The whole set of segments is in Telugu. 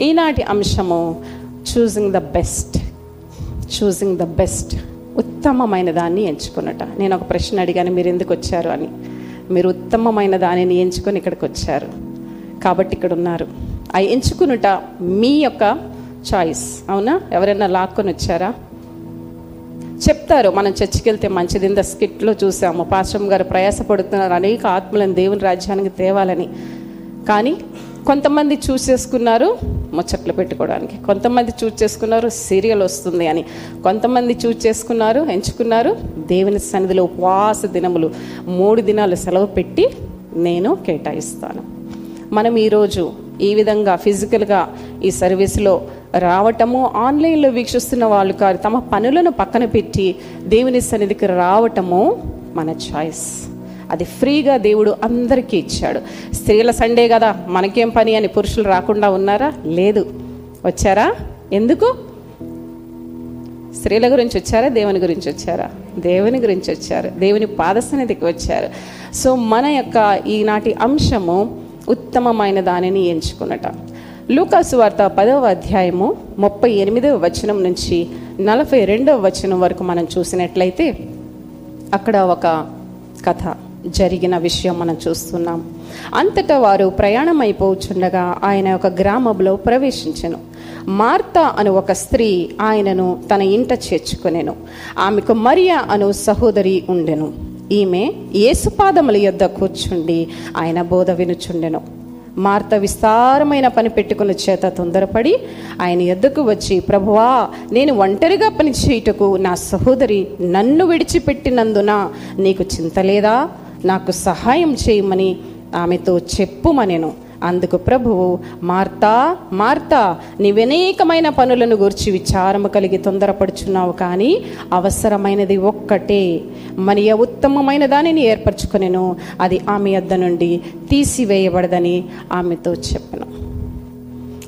ఈనాటి అంశము choosing the best choosing the best ఉత్తమమైన దాన్ని ఎంచుకున్నట. నేను ఒక ప్రశ్న అడిగాను మీరు ఎందుకు వచ్చారు? అని. మీరు ఉత్తమమైన దానిని ఎంచుకొని ఇక్కడికి వచ్చారు. కాబట్టి ఇక్కడ ఉన్నారు. ఆ ఎంచుకునుట మీ యొక్క చాయిస్ అవునా? ఎవరైనా లాక్కొని వచ్చారా? చెప్తారు మనం చర్చికి వెళ్తే మంచిది. ఇంత స్కిట్లో చూసాము. పాశ్రం గారు ప్రయాసపడుతున్నారు. అనేక ఆత్మలను దేవుని రాజ్యానికి తేవాలని. కానీ కొంతమంది చూస్ చేసుకున్నారు ముచ్చట్లు పెట్టుకోవడానికి. కొంతమంది చూస్ చేసుకున్నారు సీరియల్ వస్తుంది అని. కొంతమంది చూస్ చేసుకున్నారు ఎంచుకున్నారు దేవుని సన్నిధిలో ఉపవాస దినములు. మూడు దినాలు సెలవు పెట్టి నేను కేటాయిస్తాను. మనం ఈరోజు ఈ విధంగా ఫిజికల్గా ఈ సర్వీస్లో రావటము ఆన్లైన్లో వీక్షిస్తున్న వాళ్ళు కాదు తమ పనులను పక్కన పెట్టి దేవుని సన్నిధికి రావటము మన చాయిస్ అది ఫ్రీగా దేవుడు అందరికీ ఇచ్చాడు. స్త్రీల సండే కదా మనకేం పని అని పురుషులు రాకుండా ఉన్నారా? లేదు. వచ్చారా? ఎందుకు? స్త్రీల గురించి వచ్చారా? దేవుని గురించి వచ్చారా? దేవుని గురించి వచ్చారు. దేవుని పాదసన్నిధికి వచ్చారు. సో మన యొక్క ఈనాటి అంశము ఉత్తమమైన దానిని ఎంచుకున్నట. లూకాసు వార్త పదవ అధ్యాయము ముప్పై ఎనిమిదవ వచనం నుంచి నలభై రెండవ వచనం వరకు మనం చూసినట్లయితే అక్కడ ఒక కథ. జరిగిన విషయం మనం చూస్తున్నాం. అంతటా వారు ప్రయాణం అయిపోచుండగా ఆయన ఒక గ్రామంలో ప్రవేశించెను. మార్త అను ఒక స్త్రీ ఆయనను తన ఇంట చేర్చుకునేను. ఆమెకు మరియా అను సహోదరి ఉండెను. ఈమె యేసుపాదముల యొద్ద కూర్చుండి ఆయన బోధ వినుచుండెను. మార్త విస్తారమైన పని పెట్టుకున్న చేత తొందరపడి ఆయన ఎద్దకు వచ్చి ప్రభువా నేను ఒంటరిగా పని చేయుటకు నా సహోదరి నన్ను విడిచిపెట్టినందున నీకు చింత లేదా? నాకు సహాయం చేయమని ఆమెతో చెప్పుమనెను. అందుకు ప్రభువు మార్తా మార్తా నీవెనేకమైన పనులను గురించి విచారము కలిగి తొందరపడుచున్నావు కానీ అవసరమైనది ఒక్కటే. మరియ ఉత్తమమైన దానిని ఏర్పరచుకునేను. అది ఆమె యొద్ద నుండి తీసివేయబడదని ఆమెతో చెప్పను.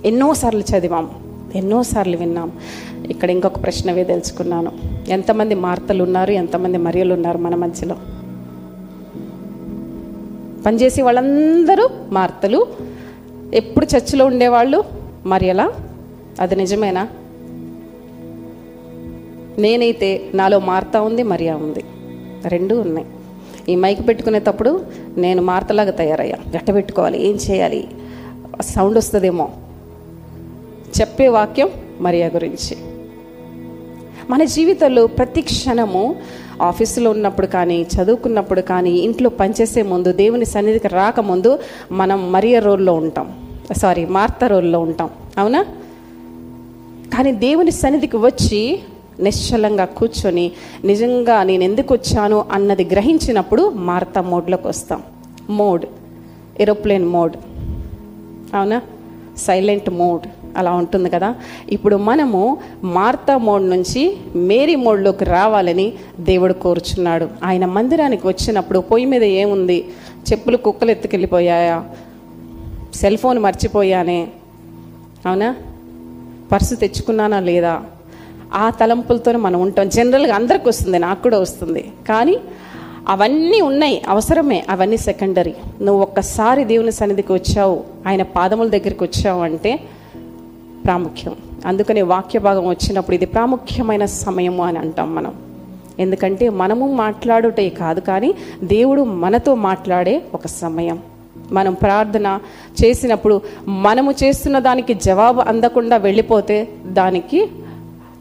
ఎన్నోసార్లు చదివాం ఎన్నోసార్లు విన్నాం. ఇక్కడ ఇంకొక ప్రశ్న తెలుసుకున్నాను. ఎంతమంది మార్తలు ఉన్నారు ఎంతమంది మరియలు ఉన్నారు మన మధ్యలో? పనిచేసే వాళ్ళందరూ మార్తలు. ఎప్పుడు చర్చిలో ఉండేవాళ్ళు? మరి ఎలా అది నిజమేనా? నేనైతే నాలో మార్తా ఉంది మరియా ఉంది. రెండూ ఉన్నాయి. ఈ మైక్ పెట్టుకునేటప్పుడు నేను మార్తలాగా తయారయ్యా. గట్ట పెట్టుకోవాలి ఏం చేయాలి? సౌండ్ వస్తుందేమో. చెప్పే వాక్యం మరియా గురించి. మన జీవితంలో ప్రతి క్షణము ఆఫీసులో ఉన్నప్పుడు కానీ చదువుకున్నప్పుడు కానీ ఇంట్లో పనిచేసే ముందు దేవుని సన్నిధికి రాకముందు మనం మరియ రోల్లో ఉంటాం. సారీ మార్త రోల్లో ఉంటాం. అవునా? కానీ దేవుని సన్నిధికి వచ్చి నిశ్చలంగా కూర్చొని నిజంగా నేను ఎందుకు వచ్చాను అన్నది గ్రహించినప్పుడు మార్త మోడ్లోకి వస్తాం. మోడ్ ఏరోప్లేన్ మోడ్ అవునా? సైలెంట్ మోడ్ అలా ఉంటుంది కదా. ఇప్పుడు మనము మార్తా మోడ్ నుంచి మేరీ మోడ్లోకి రావాలని దేవుడు కోరుచున్నాడు. ఆయన మందిరానికి వచ్చినప్పుడు పొయ్యి మీద ఏముంది? చెప్పులు కుక్కలు ఎత్తుకెళ్ళిపోయాయా? Cell phone మర్చిపోయానే? అవునా? పర్సు తెచ్చుకున్నానా లేదా? ఆ తలంపులతో మనం ఉంటాం. జనరల్గా అందరికి వస్తుంది నాకు కూడా వస్తుంది. కానీ అవన్నీ ఉన్నాయి అవసరమే అవన్నీ సెకండరీ. నువ్వు ఒక్కసారి దేవుని సన్నిధికి వచ్చావు ఆయన పాదముల దగ్గరికి వచ్చావు అంటే ప్రాముఖ్యం. అందుకనే వాక్య భాగం వచ్చినప్పుడు ఇది ప్రాముఖ్యమైన సమయము అని అంటాం మనం. ఎందుకంటే మనము మాట్లాడుటే కాదు కానీ దేవుడు మనతో మాట్లాడే ఒక సమయం. మనం ప్రార్థన చేసినప్పుడు మనము చేస్తున్న దానికి జవాబు అందకుండా వెళ్ళిపోతే దానికి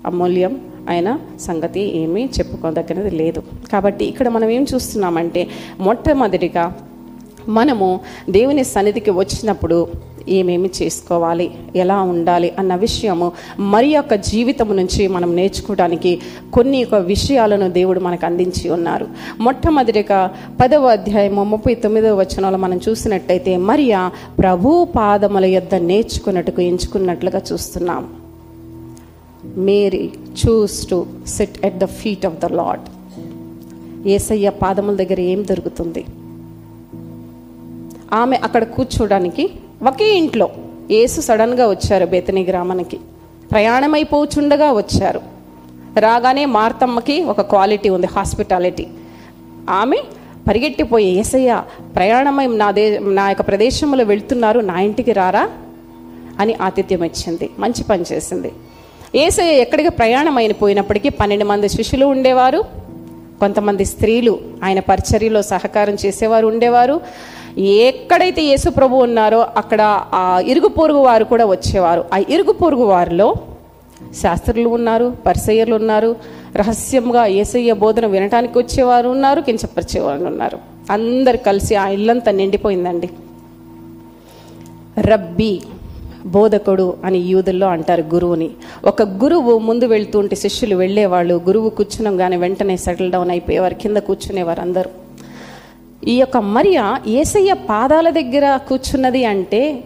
అమూల్యం అయిన సంగతి ఏమీ చెప్పుకోదగినది లేదు. కాబట్టి ఇక్కడ మనం ఏం చూస్తున్నామంటే మొట్టమొదటిగా మనము దేవుని సన్నిధికి వచ్చినప్పుడు ఏమేమి చేసుకోవాలి ఎలా ఉండాలి అన్న విషయము మరి యొక్క జీవితం నుంచి మనం నేర్చుకోవడానికి కొన్ని ఒక విషయాలను దేవుడు మనకు అందించి ఉన్నారు. మొట్టమొదటిగా పదవ అధ్యాయము ముప్పై తొమ్మిదవ వచనంలో మనం చూసినట్టయితే మరియా ప్రభు పాదముల యొద్ద నేర్చుకున్నట్టుకు ఎంచుకున్నట్లుగా చూస్తున్నాం. Mary chose to sit at the feet of the Lord Yesayya పాదముల దగ్గర ఏం దొరుకుతుంది? ఆమె అక్కడ కూర్చోడానికి ఒకే ఇంట్లో ఏసు సడన్గా వచ్చారు బేతని గ్రామానికి. ప్రయాణమైపోచుండగా వచ్చారు. రాగానే మార్తమ్మకి ఒక క్వాలిటీ ఉంది హాస్పిటాలిటీ. ఆమె పరిగెట్టిపోయి ఏసయ్య ప్రయాణమై నా దే నా యొక్క ప్రదేశంలో వెళ్తున్నారు నా ఇంటికి రారా? అని ఆతిథ్యం ఇచ్చింది. మంచి పని చేసింది. ఏసయ్య ఎక్కడికి ప్రయాణం అయిన పోయినప్పటికీ పన్నెండు మంది శిష్యులు ఉండేవారు. కొంతమంది స్త్రీలు ఆయన పరిచర్యలో సహకారం చేసేవారు ఉండేవారు. ఎక్కడైతే యేసు ప్రభు ఉన్నారో అక్కడ ఆ ఇరుగు పొరుగు వారు కూడా వచ్చేవారు. ఆ ఇరుగు పొరుగు వారిలో శాస్త్రులు ఉన్నారు పరిసయ్యలు ఉన్నారు రహస్యంగా ఏసయ్య బోధన వినటానికి వచ్చేవారు ఉన్నారు కించపరిచేవారు ఉన్నారు. అందరు కలిసి ఆ ఇల్లంతా నిండిపోయిందండి. రబ్బీ బోధకుడు అని యూదుల్లో అంటారు గురువుని. ఒక గురువు ముందు వెళ్తుంటే శిష్యులు వెళ్ళేవాళ్ళు గురువు కూర్చున్నాం కానీ వెంటనే సెటిల్ డౌన్ అయిపోయేవారు కింద కూర్చునేవారు అందరూ. ఈ యొక్క మరియ ఏసయ్య పాదాల దగ్గర కూర్చున్నది అంటే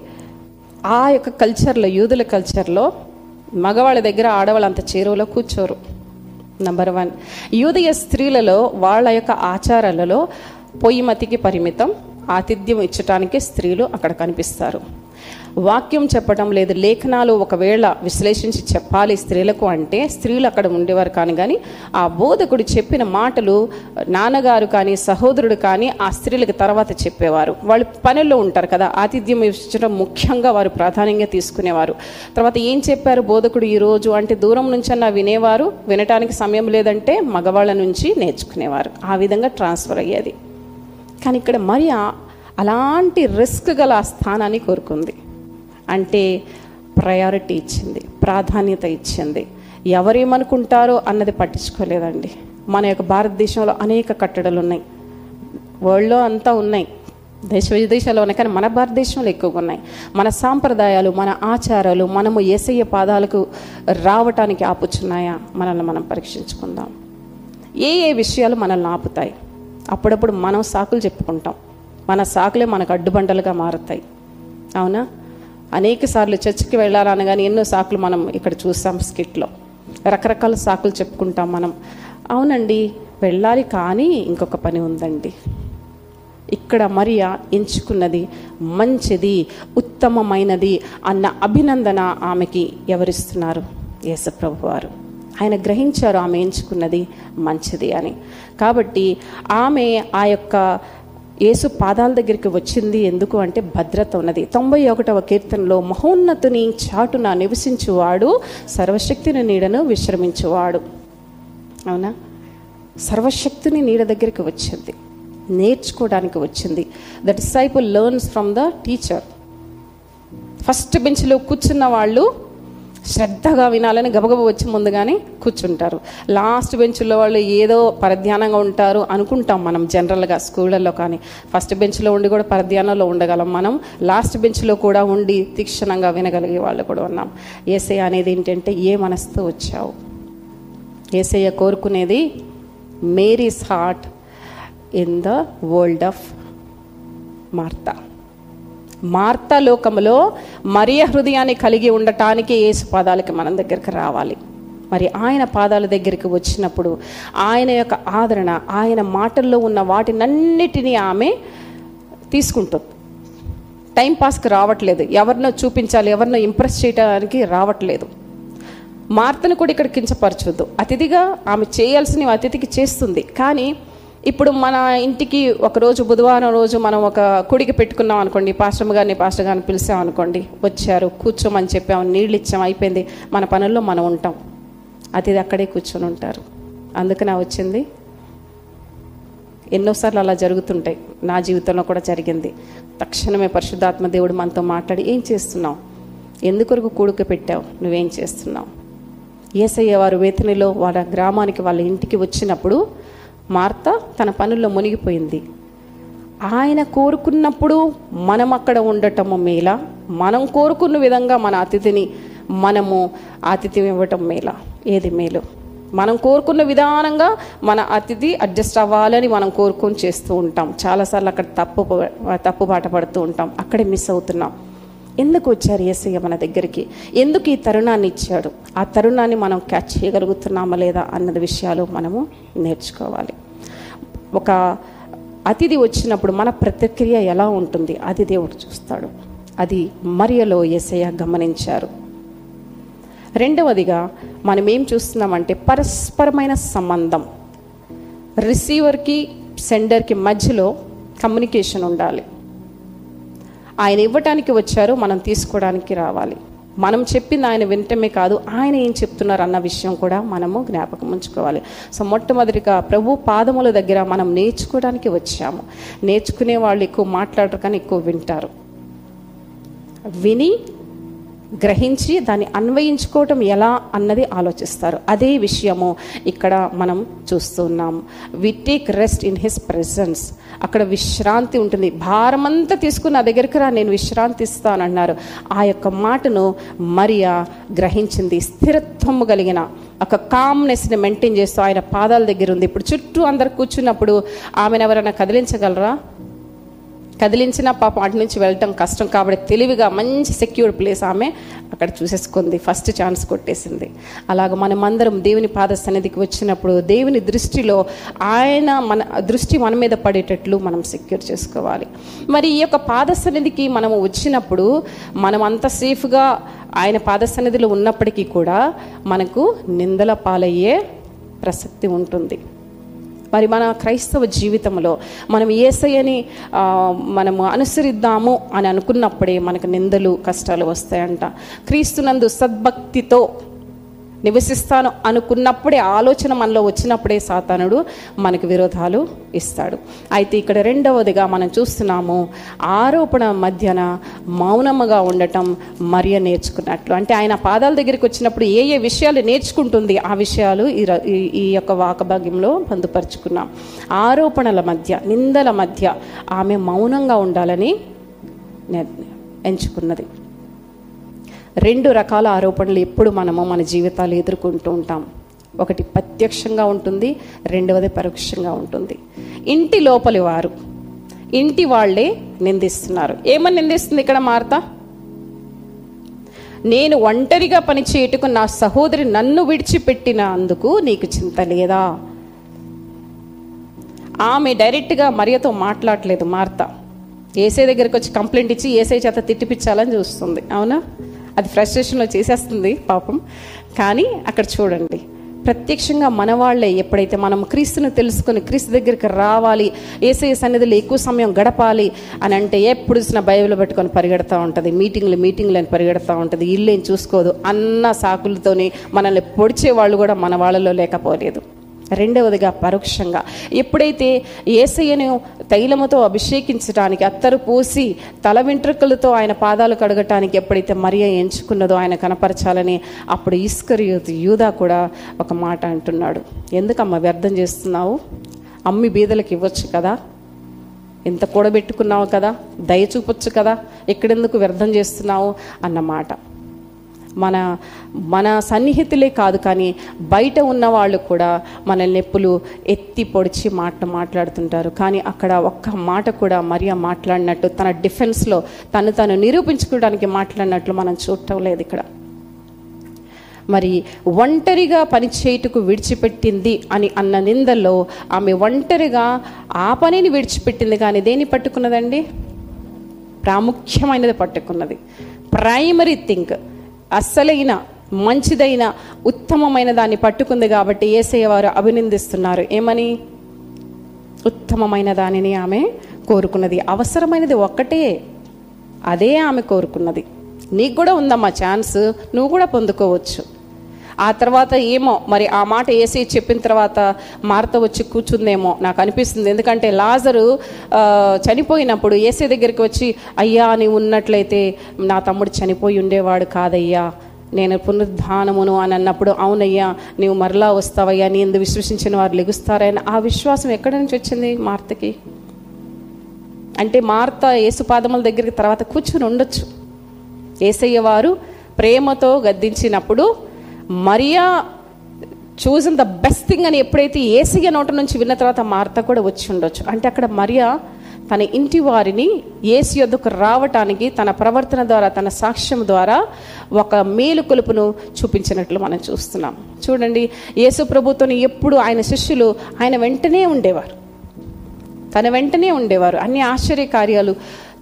ఆ యొక్క కల్చర్లో యూదుల కల్చర్లో మగవాళ్ళ దగ్గర ఆడవాళ్ళు అంత చేరువలో కూర్చోరు. నంబర్ వన్ యూదయ స్త్రీలలో వాళ్ళ యొక్క ఆచారాలలో పొయ్యిమతికి పరిమితం ఆతిథ్యం ఇచ్చటానికి స్త్రీలు అక్కడ కనిపిస్తారు. వాక్యం చెప్పడం లేదు లేఖనాలు ఒకవేళ విశ్లేషించి చెప్పాలి స్త్రీలకు అంటే స్త్రీలు అక్కడ ఉండేవారు కానీ కానీ ఆ బోధకుడు చెప్పిన మాటలు నాన్నగారు కానీ సహోదరుడు కానీ ఆ స్త్రీలకు తర్వాత చెప్పేవారు. వాళ్ళు పనుల్లో ఉంటారు కదా ఆతిథ్యం ఇచ్చడం ముఖ్యంగా వారు ప్రాధాన్యంగా తీసుకునేవారు. తర్వాత ఏం చెప్పారు బోధకుడు ఈ రోజు? అంటే దూరం నుంచన్నా వినేవారు వినటానికి సమయం లేదంటే మగవాళ్ళ నుంచి నేర్చుకునేవారు. ఆ విధంగా ట్రాన్స్ఫర్ అయ్యేది. కానీ ఇక్కడ మరియా అలాంటి రిస్క్ గల ఆ స్థానాన్ని కోరుకుంది. అంటే ప్రయారిటీ ఇచ్చింది ప్రాధాన్యత ఇచ్చింది. ఎవరేమనుకుంటారో అన్నది పట్టించుకోలేదండి. మన యొక్క భారతదేశంలో అనేక కట్టడలు ఉన్నాయి. వరల్డ్లో అంతా ఉన్నాయి. దేశ విదేశాల్లో ఉన్నాయి కానీ మన భారతదేశంలో ఎక్కువగా ఉన్నాయి. మన సాంప్రదాయాలు మన ఆచారాలు మనము ఏసయ్య పాదాలకు రావటానికి ఆపుచున్నాయా? మనల్ని మనం పరీక్షించుకుందాం. ఏ ఏ విషయాలు మనల్ని ఆపుతాయి? అప్పుడప్పుడు మనం సాకులు చెప్పుకుంటాం. మన సాకులే మనకు అడ్డుబండలుగా మారుతాయి. అవునా? అనేక సార్లు చర్చికి వెళ్ళాలనగానే ఎన్నో సాకులు మనం ఇక్కడ చూస్తాం స్కిట్లో. రకరకాల సాకులు చెప్పుకుంటాం మనం. అవునండి వెళ్ళాలి కానీ ఇంకొక పని ఉందండి. ఇక్కడ మరియా ఎంచుకున్నది మంచిది ఉత్తమమైనది అన్న అభినందన ఆమెకి ఎవరిస్తున్నారు? యేసప్రభు వారు ఆయన గ్రహించారు ఆమె ఎంచుకున్నది మంచిది అని. కాబట్టి ఆమె ఆ యొక్క యేసు పాదాల దగ్గరికి వచ్చింది. ఎందుకు అంటే భద్రత ఉన్నది. తొంభై ఒకటవ కీర్తనలో మహోన్నతుని చాటున నివసించువాడు సర్వశక్తిని నీడను విశ్రమించువాడు. అవునా? సర్వశక్తిని నీడ దగ్గరికి వచ్చింది. నేర్చుకోవడానికి వచ్చింది. The disciple learns from the teacher first బెంచ్లో కూర్చున్న వాళ్ళు శ్రద్ధగా వినాలని గబగబ వచ్చి ముందుగానే కూర్చుంటారు. లాస్ట్ బెంచ్లో వాళ్ళు ఏదో పరధ్యానంగా ఉంటారు అనుకుంటాం మనం జనరల్గా స్కూళ్ళల్లో కానీ. ఫస్ట్ బెంచ్లో ఉండి కూడా పరధ్యానంలో ఉండగలం మనం. లాస్ట్ బెంచ్లో కూడా ఉండి తీక్షణంగా వినగలిగే వాళ్ళు కూడా ఉన్నాం. ఏసఐ అనేది ఏంటంటే ఏ మనసుతో వచ్చావు? ఏసయ్య కోరుకునేది Mary's heart in the world of Martha. Martha లోకములో మరియ హృదయాన్ని కలిగి ఉండటానికి యేసు పాదాలకి మనం దగ్గరికి రావాలి. మరి ఆయన పాదాల దగ్గరికి వచ్చినప్పుడు ఆయన యొక్క ఆదరణ ఆయన మాటల్లో ఉన్న వాటినన్నిటినీ ఆమె తీసుకుంటుంది. టైంపాస్కి రావట్లేదు. ఎవరినో చూపించాలి ఎవరినో ఇంప్రెస్ చేయడానికి రావట్లేదు. మార్తను కూడా ఇక్కడ కించపరచొద్దు. అతిథిగా ఆమె చేయాల్సినవి అతిథికి చేస్తుంది. కానీ ఇప్పుడు మన ఇంటికి ఒకరోజు బుధవారం రోజు మనం ఒక కుడికి పెట్టుకున్నాం అనుకోండి. పాస్టమ్ గారిని పాస్టర్ గారిని పిలిచాం అనుకోండి. వచ్చారు కూర్చోమని చెప్పాము నీళ్ళు ఇచ్చాం అయిపోయింది. మన పనుల్లో మనం ఉంటాం. అతిథి అక్కడే కూర్చొని ఉంటారు. అందుకనే వచ్చింది. ఎన్నోసార్లు అలా జరుగుతుంటాయి. నా జీవితంలో కూడా జరిగింది. తక్షణమే పరిశుద్ధాత్మ దేవుడు మనతో మాట్లాడి ఏం చేస్తున్నావు? ఎందుకొరకు కూడుక పెట్టావు? నువ్వేం చేస్తున్నావు? ఏసయ్య వారు వేతనిలో వాళ్ళ గ్రామానికి వాళ్ళ ఇంటికి వచ్చినప్పుడు మార్త తన పనుల్లో మునిగిపోయింది. ఆయన కోరుకున్నప్పుడు మనం అక్కడ ఉండటము మేళ మనం కోరుకున్న విధంగా మన అతిథిని మనము ఆతిథ్యం ఇవ్వటం మేలా. ఏది మేలు? మనం కోరుకున్న విధానంగా మన అతిథి అడ్జస్ట్ అవ్వాలని మనం కోరుకొని చేస్తూ ఉంటాం. చాలాసార్లు అక్కడ తప్పు తప్పు బాట పడుతూ ఉంటాం. అక్కడే మిస్ అవుతున్నాం. ఎందుకు వచ్చారు ఏసయ్య మన దగ్గరికి? ఎందుకు ఈ తరుణాన్ని ఇచ్చాడు? ఆ తరుణాన్ని మనం క్యాచ్ చేయగలుగుతున్నామా లేదా అన్నది విషయాలు మనము నేర్చుకోవాలి. ఒక అతిథి వచ్చినప్పుడు మన ప్రతిక్రియ ఎలా ఉంటుంది? అది దేవుడు చూస్తాడు. అది మరియలో ఏసయ్య గమనించారు. రెండవదిగా మనం ఏం చూస్తున్నామంటే పరస్పరమైన సంబంధం. రిసీవర్కి సెండర్కి మధ్యలో కమ్యూనికేషన్ ఉండాలి. ఆయన ఇవ్వటానికి వచ్చారు మనం తీసుకోవడానికి రావాలి. మనం చెప్పింది ఆయన వినటమే కాదు ఆయన ఏం చెప్తున్నారు అన్న విషయం కూడా మనము జ్ఞాపకం ఉంచుకోవాలి. సో మొట్టమొదటిగా ప్రభు పాదముల దగ్గర మనం నేర్చుకోవడానికి వచ్చాము. నేర్చుకునే వాళ్ళు ఎక్కువ మాట్లాడరు కానీ ఎక్కువ వింటారు. విని గ్రహించి దాన్ని అన్వయించుకోవటం ఎలా అన్నది ఆలోచిస్తారు. అదే విషయము ఇక్కడ మనం చూస్తున్నాం. We take rest in his presence అక్కడ విశ్రాంతి ఉంటుంది. భారమంతా తీసుకుని నా దగ్గరికి రా నేను విశ్రాంతి ఇస్తానన్నారు ఆ యొక్క మాటను మరియా గ్రహించింది. స్థిరత్వము కలిగిన ఒక కామ్నెస్ని మెయింటైన్ చేస్తూ ఆయన పాదాల దగ్గర ఉంది. ఇప్పుడు చుట్టూ అందరు కూర్చున్నప్పుడు ఆమెను ఎవరైనా కదిలించగలరా? కదిలించిన పాపం అటు నుంచి వెళ్ళటం కష్టం కాబట్టి తెలివిగా మంచి సెక్యూర్ ప్లేస్ ఆమె అక్కడ చూసేసుకుంది. ఫస్ట్ ఛాన్స్ కొట్టేసింది. అలాగ మనమందరం దేవుని పాద సన్నిధికి వచ్చినప్పుడు దేవుని దృష్టిలో ఆయన మన దృష్టి మన మీద పడేటట్లు మనం సెక్యూర్ చేసుకోవాలి. మరి ఈ యొక్క పాద సన్నిధికి మనము వచ్చినప్పుడు మనం అంత సేఫ్గా ఆయన పాద సన్నిధిలో ఉన్నప్పటికీ కూడా మనకు నిందల పాలయ్యే ప్రసక్తి ఉంటుంది. మరి మన క్రైస్తవ జీవితంలో మనం ఏసయ్యని మనము అనుసరిద్దాము అని అనుకున్నప్పుడే మనకు నిందలు కష్టాలు వస్తాయంట. క్రీస్తునందు సద్భక్తితో నివసిస్తాను అనుకున్నప్పుడే ఆలోచన మనలో వచ్చినప్పుడే సాతానుడు మనకు విరోధాలు ఇస్తాడు. అయితే ఇక్కడ రెండవదిగా మనం చూస్తున్నాము ఆరోపణ మధ్యన మౌనముగా ఉండటం మరియ నేర్చుకున్నట్లు. అంటే ఆయన పాదాల దగ్గరికి వచ్చినప్పుడు ఏ ఏ విషయాలు నేర్చుకుంటుంది ఆ విషయాలు ఈ ఈ- యొక్క వాకభాగ్యంలో పొందుపరుచుకున్నాం. ఆరోపణల మధ్య నిందల మధ్య ఆమె మౌనంగా ఉండాలని ఎంచుకున్నది. రెండు రకాల ఆరోపణలు ఎప్పుడు మనము మన జీవితాలు ఎదుర్కొంటూ ఉంటాం. ఒకటి ప్రత్యక్షంగా ఉంటుంది రెండవది పరోక్షంగా ఉంటుంది. ఇంటి లోపలి వారు ఇంటి వాళ్ళే నిందిస్తున్నారు. ఏమని నిందిస్తుంది ఇక్కడ మార్త? నేను ఒంటరిగా పనిచేయటకు నా సహోదరి నన్ను విడిచిపెట్టిన అందుకు నీకు చింత లేదా? ఆమె డైరెక్ట్గా మరియతో మాట్లాడలేదు మార్త. ఏసై దగ్గరికి వచ్చి కంప్లైంట్ ఇచ్చి ఏసే చేత తిట్టిపించాలని చూస్తుంది. అవునా? అది ఫ్రస్ట్రేషన్లో చేసేస్తుంది పాపం. కానీ అక్కడ చూడండి ప్రత్యక్షంగా మన వాళ్ళే ఎప్పుడైతే మనం క్రీస్తుని తెలుసుకొని క్రీస్తు దగ్గరికి రావాలి ఏసఐ సన్నిధిలో ఎక్కువ సమయం గడపాలి అని అంటే ఎప్పుడు చూసిన బైబిల్ పెట్టుకొని పరిగెడతా ఉంటుంది. మీటింగ్లు మీటింగ్లు అని పరిగెడతా ఉంటుంది. ఇల్లేం చూసుకోదు. అన్న సాకులతోని మనల్ని పొడిచే వాళ్ళు కూడా మన వాళ్ళలో లేకపోలేదు. రెండవదిగా పరోక్షంగా ఎప్పుడైతే ఏసయ్యను తైలముతో అభిషేకించడానికి అత్తరు పూసి తల వెంట్రుకలతో ఆయన పాదాలు కడగటానికి ఎప్పుడైతే మరియ ఎంచుకున్నదో ఆయన కనపరచాలని అప్పుడు ఈస్కర్ యూదా కూడా ఒక మాట అంటున్నాడు. ఎందుకమ్మా వ్యర్థం చేస్తున్నావు? అమ్మి బీదలకు ఇవ్వచ్చు కదా? ఎంత కూడబెట్టుకున్నావు కదా? దయ చూపొచ్చు కదా? ఎక్కడెందుకు వ్యర్థం చేస్తున్నావు? అన్నమాట మన మన సన్నిహితులే కాదు కానీ బయట ఉన్న వాళ్ళు కూడా మన నెప్పులు ఎత్తి పొడిచి మాట మాట్లాడుతుంటారు. కానీ అక్కడ ఒక్క మాట కూడా మరియా మాట్లాడినట్టు తన డిఫెన్స్లో తను తను నిరూపించుకోవడానికి మాట్లాడినట్లు మనం చూడటం లేదు ఇక్కడ. మరి ఒంటరిగా పనిచేయుటకు విడిచిపెట్టింది అని అన్న నిందల్లో ఆమె ఒంటరిగా ఆ పనిని విడిచిపెట్టింది కానీ దేన్ని పట్టుకున్నదండి? ప్రాముఖ్యమైనది పట్టుకున్నది. Primary think. అస్సలైన మంచిదైన ఉత్తమమైన దాన్ని పట్టుకుంది కాబట్టి ఏసయ్య వారు అభినందిస్తున్నారు. ఏమని? ఉత్తమమైన దానిని ఆమె కోరుకున్నది. అవసరమైనది ఒక్కటే అదే ఆమె కోరుకున్నది. నీకు కూడా ఉందమ్మా ఛాన్స్ నువ్వు కూడా పొందుకోవచ్చు. ఆ తర్వాత ఏమో మరి ఆ మాట ఏసీ చెప్పిన తర్వాత మార్త వచ్చి కూర్చుందేమో నాకు అనిపిస్తుంది. ఎందుకంటే లాజరు చనిపోయినప్పుడు ఏసీ దగ్గరికి వచ్చి అయ్యా నీవు ఉన్నట్లయితే నా తమ్ముడు చనిపోయి ఉండేవాడు కాదయ్యా. నేను పునరుద్ధానమును అని అన్నప్పుడు అవునయ్యా నీవు మరలా వస్తావయ్యా నీ ఎందు విశ్వసించిన వారు లెగుస్తారని ఆ విశ్వాసం ఎక్కడి నుంచి వచ్చింది మార్తకి? అంటే మార్త యేసుపాదముల దగ్గరికి తర్వాత కూర్చుని ఉండొచ్చు. ఏసయ్య వారు ప్రేమతో గద్దించినప్పుడు మరియా చూసిన ద బెస్ట్ థింగ్ అని ఎప్పుడైతే ఏసయ్య నోట నుంచి విన్న తర్వాత మార్త కూడా వచ్చి ఉండొచ్చు. అంటే అక్కడ మరియా తన ఇంటి వారిని ఏసు యొద్దకు రావటానికి తన ప్రవర్తన ద్వారా తన సాక్ష్యం ద్వారా ఒక మేలు కొలుపును చూపించినట్లు మనం చూస్తున్నాం. చూడండి యేసు ప్రభుత్వం ఎప్పుడు ఆయన శిష్యులు ఆయన వెంటనే ఉండేవారు. తన వెంటనే ఉండేవారు. అన్ని ఆశ్చర్య కార్యాలు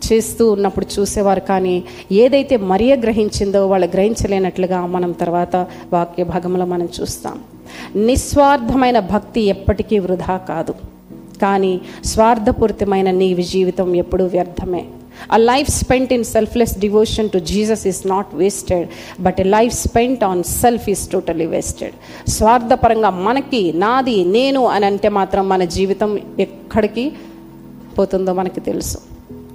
చేస్తూ ఉన్నప్పుడు చూసేవారు. కానీ ఏదైతే మరియ గ్రహించిందో వాళ్ళు గ్రహించలేనట్లుగా మనం తర్వాత వాక్య భాగంలో మనం చూస్తాం. నిస్వార్థమైన భక్తి ఎప్పటికీ వృధా కాదు. కానీ స్వార్థపూరితమైన నీ జీవితం ఎప్పుడూ వ్యర్థమే. A life spent in selfless devotion to Jesus is not wasted but a life spent on self is totally wasted స్వార్థపరంగా మనకి నాది నేను అని అంటే మాత్రం మన జీవితం ఎక్కడికి పోతుందో మనకి తెలుసు.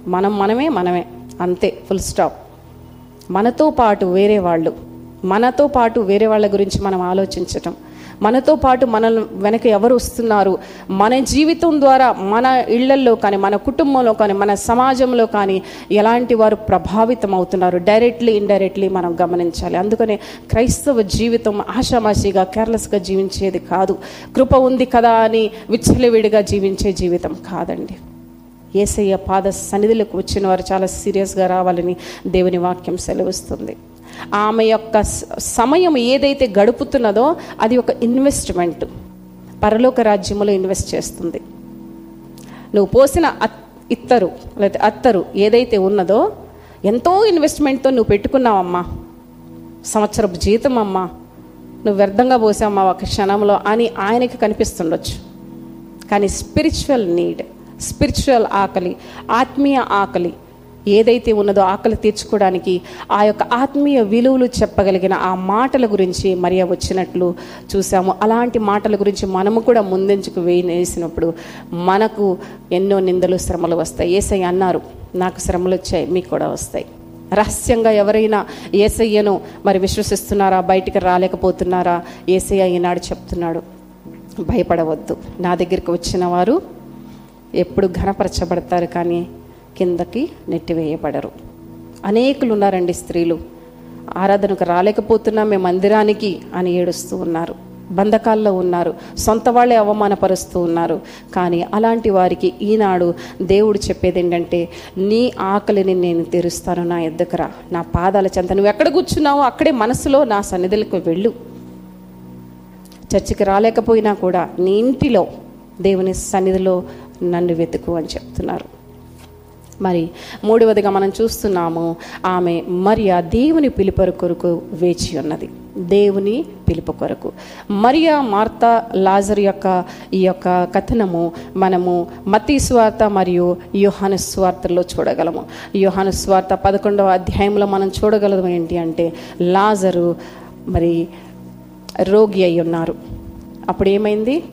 మనం మనమే మనమే. అంతే ఫుల్ స్టాప్ మనతో పాటు వేరే వాళ్ళు. మనతో పాటు వేరే వాళ్ళ గురించి మనం ఆలోచించటం. మనతో పాటు మన వెనక ఎవరు వస్తున్నారు? మన జీవితం ద్వారా మన ఇళ్ళల్లో కానీ మన కుటుంబంలో కానీ మన సమాజంలో కానీ ఎలాంటి వారు ప్రభావితం అవుతున్నారు? డైరెక్ట్లీ ఇండైరెక్ట్లీ మనం గమనించాలి. అందుకనే క్రైస్తవ జీవితం ఆషామాషిగా కేర్లెస్గా జీవించేది కాదు. కృప ఉంది కదా అని విచ్చలవిడిగా జీవించే జీవితం కాదండి. ఏసయ్య పాద సన్నిధిలోకి వచ్చిన వారు చాలా సీరియస్గా రావాలని దేవుని వాక్యం సెలవిస్తుంది. ఆమె యొక్క సమయం ఏదైతే గడుపుతున్నదో అది ఒక ఇన్వెస్ట్మెంట్ పరలోక రాజ్యములో ఇన్వెస్ట్ చేస్తుంది. నువ్వు పోసిన అత్- ఇత్తరు లేకపోతే అత్తరు ఏదైతే ఉన్నదో ఎంతో ఇన్వెస్ట్మెంట్తో నువ్వు పెట్టుకున్నావమ్మా. సంవత్సరపు జీతం అమ్మా నువ్వు వ్యర్థంగా పోసామా ఒక క్షణంలో అని ఆయనకి కనిపిస్తుండొచ్చు. కానీ స్పిరిచువల్ నీడ్ స్పిరిచువల్ ఆకలి ఆత్మీయ ఆకలి. ఏదైతే ఉన్నదో ఆకలి తీర్చుకోవడానికి ఆ యొక్క ఆత్మీయ విలువలు చెప్పగలిగిన ఆ మాటల గురించి మరియా వచ్చినట్లు చూసాము. అలాంటి మాటల గురించి మనము కూడా ముందంచుకు వేసినప్పుడు మనకు ఎన్నో నిందలు శ్రమలు వస్తాయి. ఏసై అన్నారు నాకు శ్రమలు వచ్చాయి మీకు కూడా వస్తాయి. రహస్యంగా ఎవరైనా ఏసయ్యను మరి విశ్వసిస్తున్నారా బయటికి రాలేకపోతున్నారా? ఏసయ్య ఈనాడు చెప్తున్నాడు భయపడవద్దు. నా దగ్గరికి వచ్చిన వారు ఎప్పుడు ఘనపరచబడతారు కానీ కిందకి నెట్టివేయబడరు. అనేకులు ఉన్నారండి స్త్రీలు. ఆరాధనకు రాలేకపోతున్నా మేము మందిరానికి అని ఏడుస్తూ ఉన్నారు. బంధకాల్లో ఉన్నారు. సొంత వాళ్ళే అవమానపరుస్తూ ఉన్నారు. కానీ అలాంటి వారికి ఈనాడు దేవుడు చెప్పేది ఏంటంటే నీ ఆకలిని నేను తీరుస్తాను నా ఎద్దుకరా నా పాదాల చెంత. నువ్వు ఎక్కడ కూర్చున్నావో అక్కడే మనసులో నా సన్నిధులకు వెళ్ళు. చర్చికి రాలేకపోయినా కూడా నీ ఇంటిలో దేవుని సన్నిధిలో నన్ను వెతుకు అని చెప్తున్నారు. మరి మూడవదిగా మనం చూస్తున్నాము ఆమె మరియా దేవుని పిలుపరు కొరకు వేచి ఉన్నది. దేవుని పిలుపు కొరకు. మరియా మార్తా లాజర్ యొక్క ఈ యొక్క కథనము మనము మతీ స్వార్త మరియు యోహాను స్వార్థలో చూడగలము. యోహాను స్వార్త పదకొండవ అధ్యాయంలో మనం చూడగలము ఏంటి అంటే లాజరు మరి రోగి అయి ఉన్నారు. అప్పుడు ఏమైంది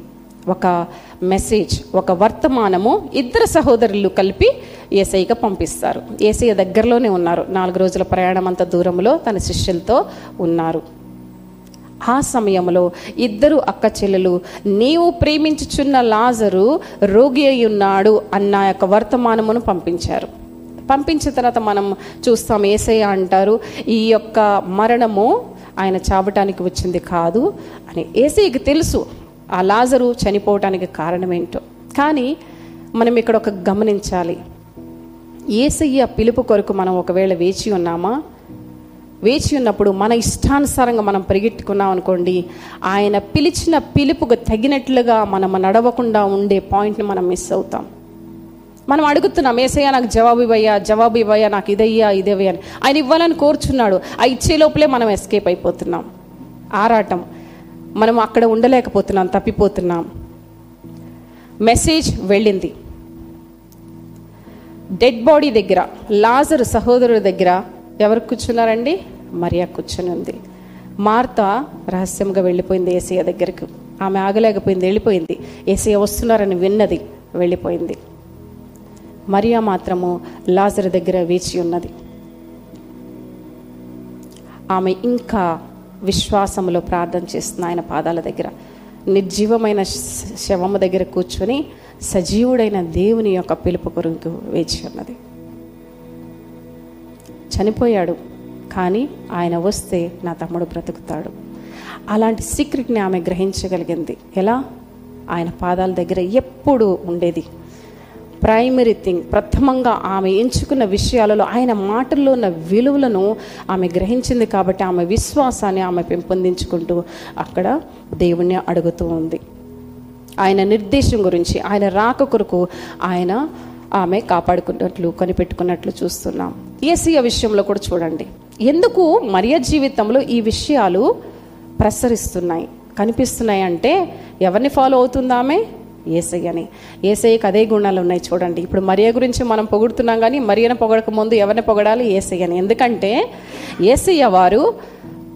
ఒక మెసేజ్ ఒక వర్తమానము ఇద్దరు సహోదరులు కలిపి ఏసైకి పంపిస్తారు. ఏసయ్య దగ్గరలోనే ఉన్నారు. నాలుగు రోజుల ప్రయాణం అంత దూరంలో తన శిష్యులతో ఉన్నారు. ఆ సమయంలో ఇద్దరు అక్క చెల్లెలు నీవు ప్రేమించుచున్న లాజరు రోగి అయి ఉన్నాడు అన్న యొక్క వర్తమానమును పంపించారు. పంపించిన తర్వాత మనం చూస్తాం ఏసయ్య అంటారు ఈ యొక్క మరణము ఆయన చావటానికి వచ్చింది కాదు అని. ఏసయ్యకి తెలుసు ఆ లాజరు చనిపోవటానికి కారణం ఏంటో కానీ మనం ఇక్కడ ఒక గమనించాలి. ఏసయ్య పిలుపు కొరకు మనం ఒకవేళ వేచి ఉన్నామా? వేచి ఉన్నప్పుడు మన ఇష్టానుసారంగా మనం పరిగెట్టుకున్నాం అనుకోండి ఆయన పిలిచిన పిలుపుకు తగినట్లుగా మనం నడవకుండా ఉండే పాయింట్ని మనం మిస్ అవుతాం. మనం అడుగుతున్నాం ఏసయ్య నాకు జవాబు ఇవ్వయ్యా జవాబు ఇవ్వయ్యా నాకు ఇదయ్యా ఇదేవయ్యా అని. ఆయన ఇవ్వాలని కోరుచున్నాడు. ఆ ఇచ్చే లోపలే మనం ఎస్కేప్ అయిపోతున్నాం. ఆరాటం. మనం అక్కడ ఉండలేకపోతున్నాం తప్పిపోతున్నాం. మెసేజ్ వెళ్ళింది. డెడ్ బాడీ దగ్గర లాజరు సహోదరుడి దగ్గర ఎవరు కూర్చున్నారండి? మరియా కూర్చుని ఉంది. మార్త రహస్యంగా వెళ్ళిపోయింది ఏసయ్య దగ్గరకు. ఆమె ఆగలేకపోయింది వెళ్ళిపోయింది. ఏసయ్య వస్తున్నారని విన్నది వెళ్ళిపోయింది. మరియా మాత్రము లాజరు దగ్గర వేచి ఉన్నది. ఆమె ఇంకా విశ్వాసములో ప్రార్థన చేస్తున్న ఆయన పాదాల దగ్గర. నిర్జీవమైన శవము దగ్గర కూర్చొని సజీవుడైన దేవుని యొక్క పిలుపు కొరకు వేచి ఉన్నది. చనిపోయాడు కానీ ఆయన వస్తే నా తమ్ముడు బ్రతుకుతాడు. అలాంటి సీక్రెట్ని ఆమె గ్రహించగలిగింది. ఎలా? ఆయన పాదాల దగ్గర ఎప్పుడు ఉండేది ప్రైమరీ థింగ్ ప్రథమంగా ఆమె ఎంచుకున్న విషయాలలో ఆయన మాటల్లో ఉన్న విలువలను ఆమె గ్రహించింది కాబట్టి ఆమె విశ్వాసాన్ని ఆమె పెంపొందించుకుంటూ అక్కడ దేవుణ్ణి అడుగుతూ ఉంది. ఆయన నిర్దేశం గురించి ఆయన రాక కొరకు ఆయన ఆమె కాపాడుకున్నట్లు కనిపెట్టుకున్నట్లు చూస్తున్నాం. ఏసీయ విషయంలో కూడా చూడండి. ఎందుకు మరియ జీవితంలో ఈ విషయాలు ప్రసరిస్తున్నాయి? కనిపిస్తున్నాయి అంటే ఎవరిని ఫాలో అవుతుందామే ఏసయ్యని ఏసయ్యకి అదే గుణాలు ఉన్నాయి చూడండి. ఇప్పుడు మరియ గురించి మనం పొగుడుతున్నాం కానీ మరియను పొగడక ముందు ఎవరిని పొగడాలి? ఏసయ్యని ఎందుకంటే ఏసయ్య వారు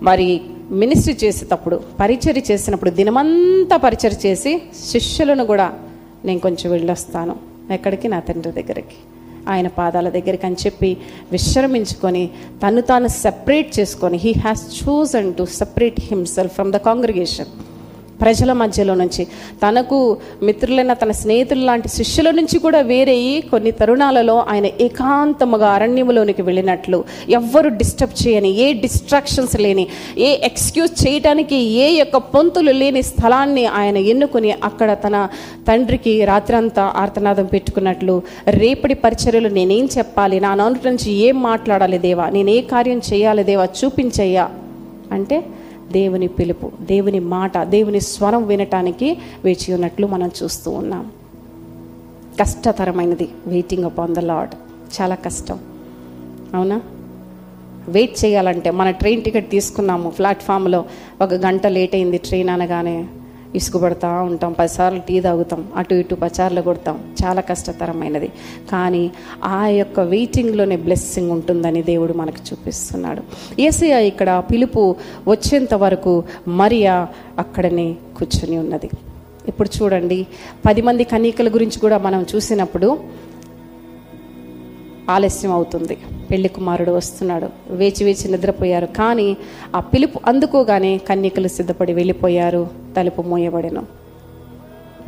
మరి మినిస్ట్రీ చేసేటప్పుడు పరిచర్య చేసినప్పుడు దినమంతా పరిచర్య చేసి శిష్యులను కూడా నేను కొంచెం వెళ్ళొస్తాను. ఎక్కడికి? నా తండ్రి దగ్గరికి. ఆయన పాదాల దగ్గరికి అని చెప్పి విశ్రమించుకొని తను తాను సెపరేట్ చేసుకొని he has chosen to separate himself from the congregation ప్రజల మధ్యలో నుంచి. తనకు మిత్రులైన తన స్నేహితుల లాంటి శిష్యుల నుంచి కూడా వేరేయి కొన్ని తరుణాలలో ఆయన ఏకాంతముగా అరణ్యములోనికి వెళ్ళినట్లు. ఎవ్వరు డిస్టర్బ్ చేయని ఏ డిస్ట్రాక్షన్స్ లేని ఏ ఎక్స్క్యూజ్ చేయటానికి ఏ యొక్క పొంతులు లేని స్థలాన్ని ఆయన ఎన్నుకొని అక్కడ తన తండ్రికి రాత్రంతా ఆర్తనాదం పెట్టుకున్నట్లు. రేపటి పరిచర్యలు నేనేం చెప్పాలి? నా నోటి నుంచి ఏం మాట్లాడాలి దేవా? నేను ఏ కార్యం చేయాలి దేవా? చూపించయ్యా. అంటే దేవుని పిలుపు దేవుని మాట దేవుని స్వరం వినటానికి వేచి ఉన్నట్లు మనం చూస్తూ ఉన్నాం. కష్టతరమైనది వెయిటింగ్ అపాన్ ద లాడ్ చాలా కష్టం. అవునా? వెయిట్ చేయాలంటే మన ట్రైన్ టికెట్ తీసుకున్నాము ప్లాట్ఫామ్లో ఒక గంట లేట్ అయింది ట్రైన్ అనగానే. ఇసుకుపడతా ఉంటాం. పదిసార్లు టీ తాగుతాం. అటు ఇటు పచార్లు కొడతాం. చాలా కష్టతరమైనది. కానీ ఆ యొక్క వెయిటింగ్లోనే బ్లెస్సింగ్ ఉంటుందని దేవుడు మనకు చూపిస్తున్నాడు. ఏసయ్య ఇక్కడ పిలుపు వచ్చేంత వరకు మరియా అక్కడనే కూర్చొని ఉన్నది. ఇప్పుడు చూడండి. పది మంది కన్యకల గురించి కూడా మనం చూసినప్పుడు ఆలస్యం అవుతుంది. పెళ్ళి కుమారుడు వస్తున్నాడు. వేచి వేచి నిద్రపోయారు. కానీ ఆ పిలుపు అందుకోగానే కన్యకలు సిద్ధపడి వెళ్ళిపోయారు. తలుపు మూయబడెను.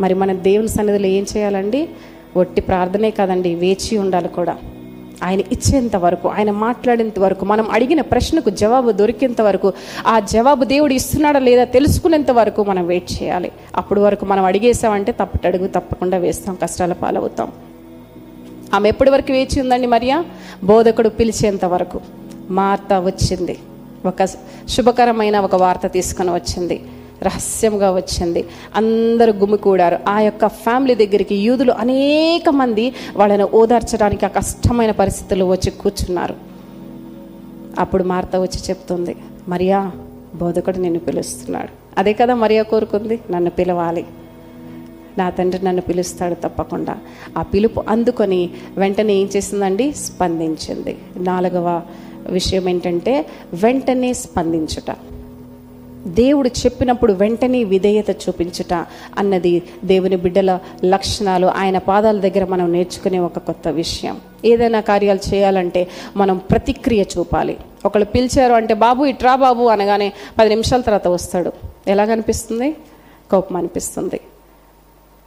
మరి మన దేవుని సన్నిధిలో ఏం చేయాలండి? ఒట్టి ప్రార్థనే కాదండి. వేచి ఉండాలి కూడా. ఆయన ఇచ్చేంత వరకు ఆయన మాట్లాడేంత వరకు మనం అడిగిన ప్రశ్నకు జవాబు దొరికేంత వరకు ఆ జవాబు దేవుడు ఇస్తున్నాడా లేదా తెలుసుకునేంత వరకు మనం వెయిట్ చేయాలి. అప్పుడు వరకు మనం అడిగేసామంటే తప్పటడుగు తప్పకుండా వేస్తాం కష్టాల పాలవుతాం. ఆమె ఎప్పటి వరకు వేచి ఉందండి మరియా? బోధకుడు పిలిచేంత వరకు. మార్త వచ్చింది. ఒక శుభకరమైన ఒక వార్త తీసుకొని వచ్చింది. రహస్యంగా వచ్చింది. అందరూ గుమికూడారు. ఆ యొక్క ఫ్యామిలీ దగ్గరికి యూదులు అనేక మంది వాళ్ళని ఓదార్చడానికి ఆ కష్టమైన పరిస్థితుల్లో వచ్చి కూర్చున్నారు. అప్పుడు మార్త వచ్చి చెప్తుంది మరియా బోధకుడు నిన్ను పిలుస్తున్నాడు. అదే కదా మరియా కోరుకుంది? నన్ను పిలవాలి. నా తండ్రి నన్ను పిలుస్తాడు తప్పకుండా. ఆ పిలుపు అందుకొని వెంటనే ఏం చేసిందండి? స్పందించింది. నాలుగవ విషయం ఏంటంటే వెంటనే స్పందించుట. దేవుడు చెప్పినప్పుడు వెంటనే విధేయత చూపించుట అన్నది దేవుని బిడ్డల లక్షణాలు. ఆయన పాదాల దగ్గర మనం నేర్చుకునే ఒక కొత్త విషయం. ఏదైనా కార్యాలు చేయాలంటే మనం ప్రతిక్రియ చూపాలి. ఒకళ్ళు పిలిచారు అంటే బాబు ఇట్రా బాబు అనగానే పది నిమిషాల తర్వాత వస్తాడు. ఎలాగనిపిస్తుంది? కోపం అనిపిస్తుంది.